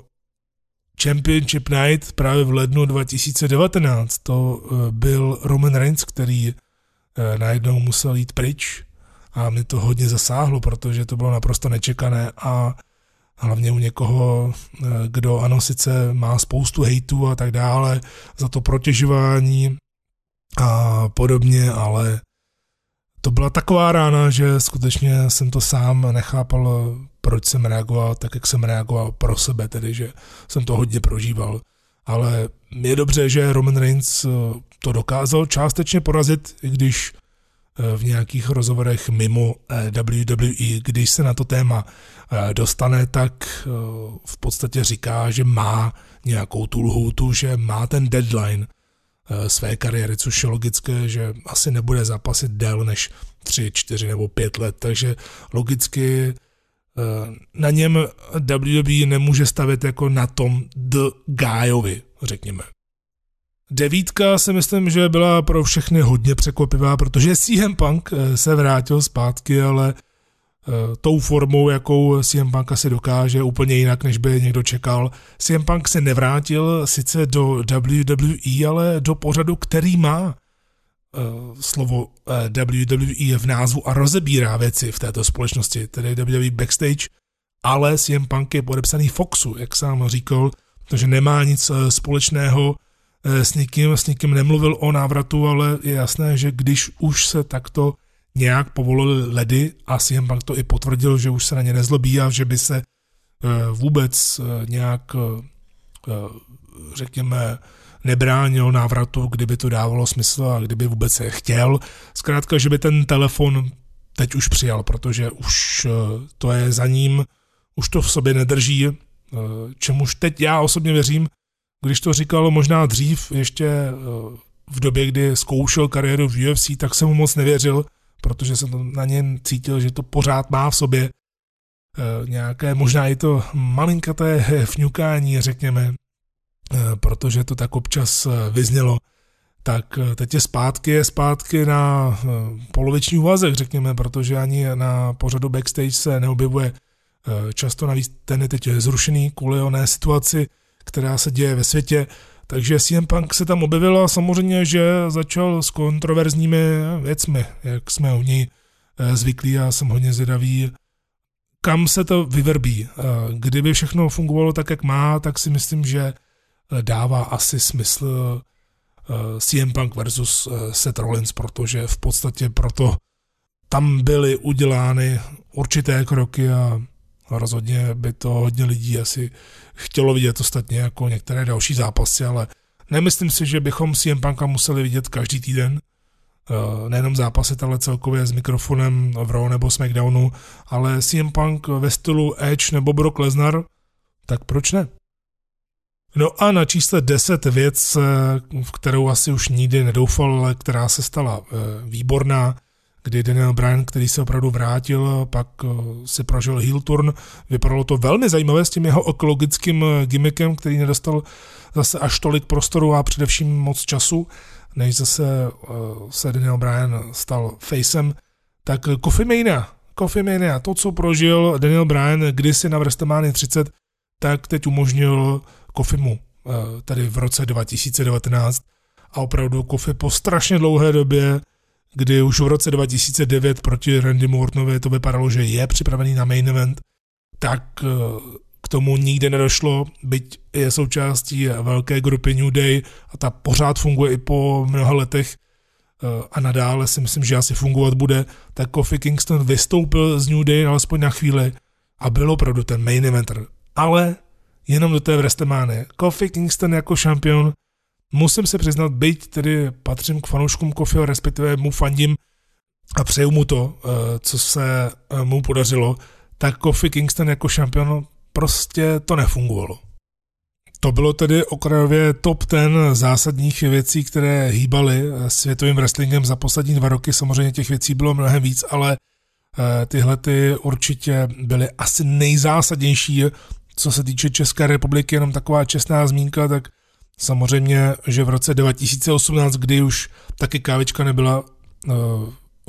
S1: Championship Night právě v lednu 2019 to byl Roman Reigns, který najednou musel jít pryč a mě to hodně zasáhlo, protože to bylo naprosto nečekané a hlavně u někoho, eh, kdo ano, sice má spoustu hejtů a tak dále za to protěžování a podobně, ale to byla taková rána, že skutečně jsem to sám nechápal, proč jsem reagoval tak, jak jsem reagoval pro sebe, tedy že jsem to hodně prožíval. Ale je dobře, že Roman Reigns eh, to dokázal částečně porazit, i když v nějakých rozhovorech mimo eh, WWE, když se na to téma eh, dostane, tak eh, v podstatě říká, že má nějakou tu lhůtu, že má ten deadline své kariéry, což je logické, že asi nebude zápasit déle než 3, 4 nebo 5 let, takže logicky na něm WWE nemůže stavět jako na tom The Guyovi, řekněme. Devítka si myslím, že byla pro všechny hodně překvapivá, protože CM Punk eh, se vrátil zpátky, ale eh, tou formou, jakou CM Punk asi dokáže, úplně jinak, než by někdo čekal. CM Punk se nevrátil sice do WWE, ale do pořadu, který má eh, slovo WWE v názvu a rozebírá věci v této společnosti, tedy WWE Backstage, ale CM Punk je podepsaný Foxu, jak sám říkal, protože nemá nic společného s nikým, s nikým nemluvil o návratu, ale je jasné, že když už se takto nějak povolili ledy a CM Punk to i potvrdil, že už se na ně nezlobí a že by se vůbec nějak, řekněme, nebránil návratu, kdyby to dávalo smysl a kdyby vůbec je chtěl. Zkrátka, že by ten telefon teď už přijal, protože už to je za ním, už to v sobě nedrží, čemuž teď já osobně věřím, když to říkal možná dřív, ještě eh, v době, kdy zkoušel kariéru v UFC, tak jsem mu moc nevěřil, protože jsem na něm cítil, že to pořád má v sobě eh, nějaké, možná i to malinkaté fňukání, řekněme, eh, protože to tak občas vyznělo, tak teď je zpátky, je zpátky na poloviční úvazek, řekněme, protože ani na pořadu backstage se neobjevuje často, navíc ten je teď zrušený kvůli oné situaci, která se děje ve světě. Takže CM Punk se tam objevil a samozřejmě, že začal s kontroverzními věcmi, jak jsme u něj eh, zvyklí a jsem hodně zvědavý, kam se to vyvrbí. Eh, kdyby všechno fungovalo tak, jak má, tak si myslím, že eh, dává asi smysl CM Punk versus Seth Rollins, protože v podstatě proto tam byly udělány určité kroky a rozhodně by to hodně lidí asi chtělo vidět ostatně jako některé další zápasy, ale nemyslím si, že bychom CM Punka museli vidět každý týden, eh, nejenom zápasy, ale celkově s mikrofonem v Raw nebo SmackDownu, ale CM Punk ve stylu Edge nebo Brock Lesnar, tak proč ne? No a na čísle 10 věc, eh, v kterou asi už nikdy nedoufal, ale která se stala eh, výborná, kdy Daniel Bryan, který se opravdu vrátil, pak eh, si prožil heel turn. Vypadalo to velmi zajímavé s tím jeho ekologickým gimmickem, který nedostal zase až tolik prostoru a především moc času, než zase se Daniel Bryan stal facem. Tak Coffee Mania, Coffee Mania, to, co prožil Daniel Bryan kdysi na WrestleMania 30, tak teď umožnil Kofimu tady v roce 2019 a opravdu Kofi po strašně dlouhé době kdy už v roce 2009 proti Randy Mortonovi to vypadalo, že je připravený na main event, tak eh, k tomu nikdy nedošlo, byť je součástí velké grupy New Day a ta pořád funguje i po mnoha letech eh, a nadále si myslím, že asi fungovat bude, tak Kofi Kingston vystoupil z New Day alespoň na chvíli a byl opravdu ten main eventer. Ale jenom do té Vrestemány. Kofi Kingston jako šampion musím se přiznat, byť tedy patřím k fanouškům Kofiho, respektive mu fandím a přeju mu to, eh, co se eh, mu podařilo, tak Kofi Kingston jako šampion prostě to nefungovalo. To bylo tedy okrajově top ten zásadních věcí, které hýbaly eh, světovým wrestlingem za poslední dva roky. Samozřejmě těch věcí bylo mnohem víc, ale tyhle ty určitě byly asi nejzásadnější, co se týče České republiky, jenom taková čestná zmínka, tak Samozřejmě, že v roce 2018, kdy už taky kávička nebyla eh,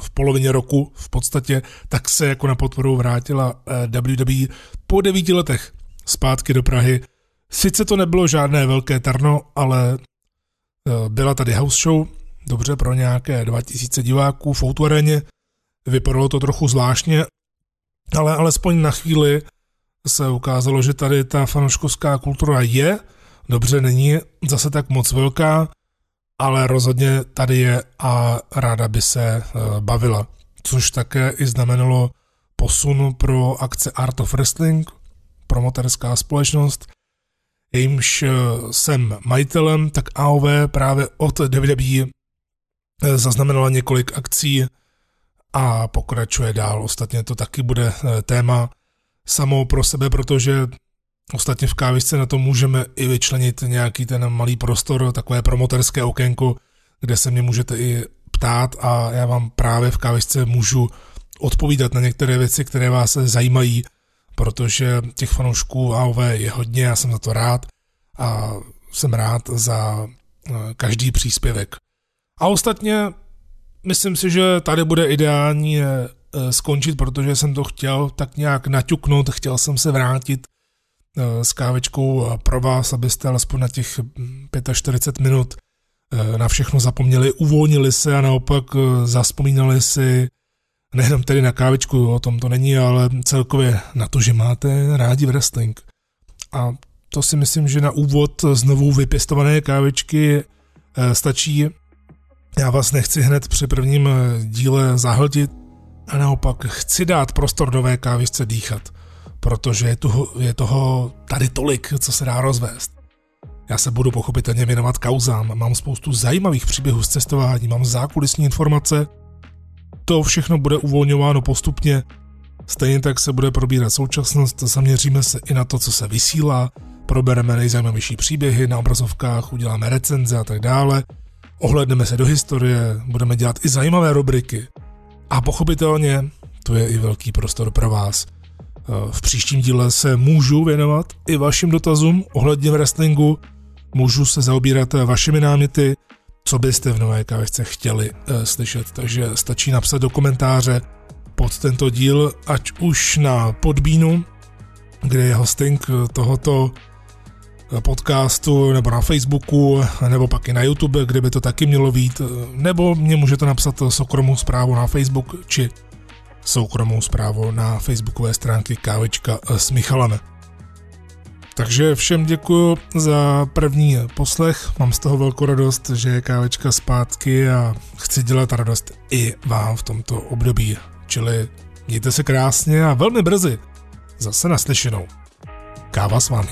S1: v polovině roku v podstatě, tak se jako na podporu vrátila eh, WWE po devíti letech zpátky do Prahy. Sice to nebylo žádné velké tarno, ale eh, byla tady house show, dobře pro nějaké 2000 diváků v Outuareně. Vypadalo to trochu zvláštně, ale alespoň na chvíli se ukázalo, že tady ta fanoškovská kultura je, dobře není zase tak moc velká, ale rozhodně tady je a ráda by se eh, bavila. Což také i znamenalo posun pro akce Art of Wrestling, promoterská společnost, jejímž eh, jsem majitelem, tak AOV právě od WWE eh, zaznamenala několik akcí a pokračuje dál. Ostatně to taky bude téma samo pro sebe, protože Ostatně v kávisce na to můžeme i vyčlenit nějaký ten malý prostor, takové promoterské okénko, kde se mě můžete i ptát a já vám právě v kávisce můžu odpovídat na některé věci, které vás zajímají, protože těch fanoušků AOV je hodně, já jsem za to rád a jsem rád za eh, každý příspěvek. A ostatně myslím si, že tady bude ideální eh, skončit, protože jsem to chtěl tak nějak naťuknout, chtěl jsem se vrátit Eh, s kávečkou pro vás, abyste alespoň na těch 45 minut eh, na všechno zapomněli, uvolnili se a naopak eh, zaspomínali si nejenom tedy na kávečku, o tom to není, ale celkově na to, že máte rádi wrestling. A to si myslím, že na úvod znovu vypěstované kávičky eh, stačí. Já vás nechci hned při prvním eh, díle zahltit a naopak chci dát prostor nové kávičce dýchat, protože je toho, je toho tady tolik, co se dá rozvést. Já se budu pochopitelně věnovat kauzám, mám spoustu zajímavých příběhů z cestování, mám zákulisní informace, to všechno bude uvolňováno postupně, stejně tak se bude probírat současnost, zaměříme se i na to, co se vysílá, probereme nejzajímavější příběhy na obrazovkách, uděláme recenze a tak dále, ohledneme se do historie, budeme dělat i zajímavé rubriky. A pochopitelně to je i velký prostor pro vás. V příštím díle se můžu věnovat i vašim dotazům ohledně wrestlingu, můžu se zaobírat vašimi náměty, co byste v nové kávečce chtěli uh, slyšet. Takže stačí napsat do komentáře pod tento díl, ať už na Podbínu, kde je hosting tohoto podcastu, nebo na Facebooku, nebo pak i na YouTube, kde by to taky mělo být, nebo mě můžete napsat soukromou zprávu na Facebook, či soukromou zprávu na facebookové stránky Kávečka s Michalem. Takže všem děkuji za první poslech, mám z toho velkou radost, že je kávečka zpátky a chci dělat radost i vám v tomto období. Čili mějte se krásně a velmi brzy zase naslyšenou. Káva s vámi.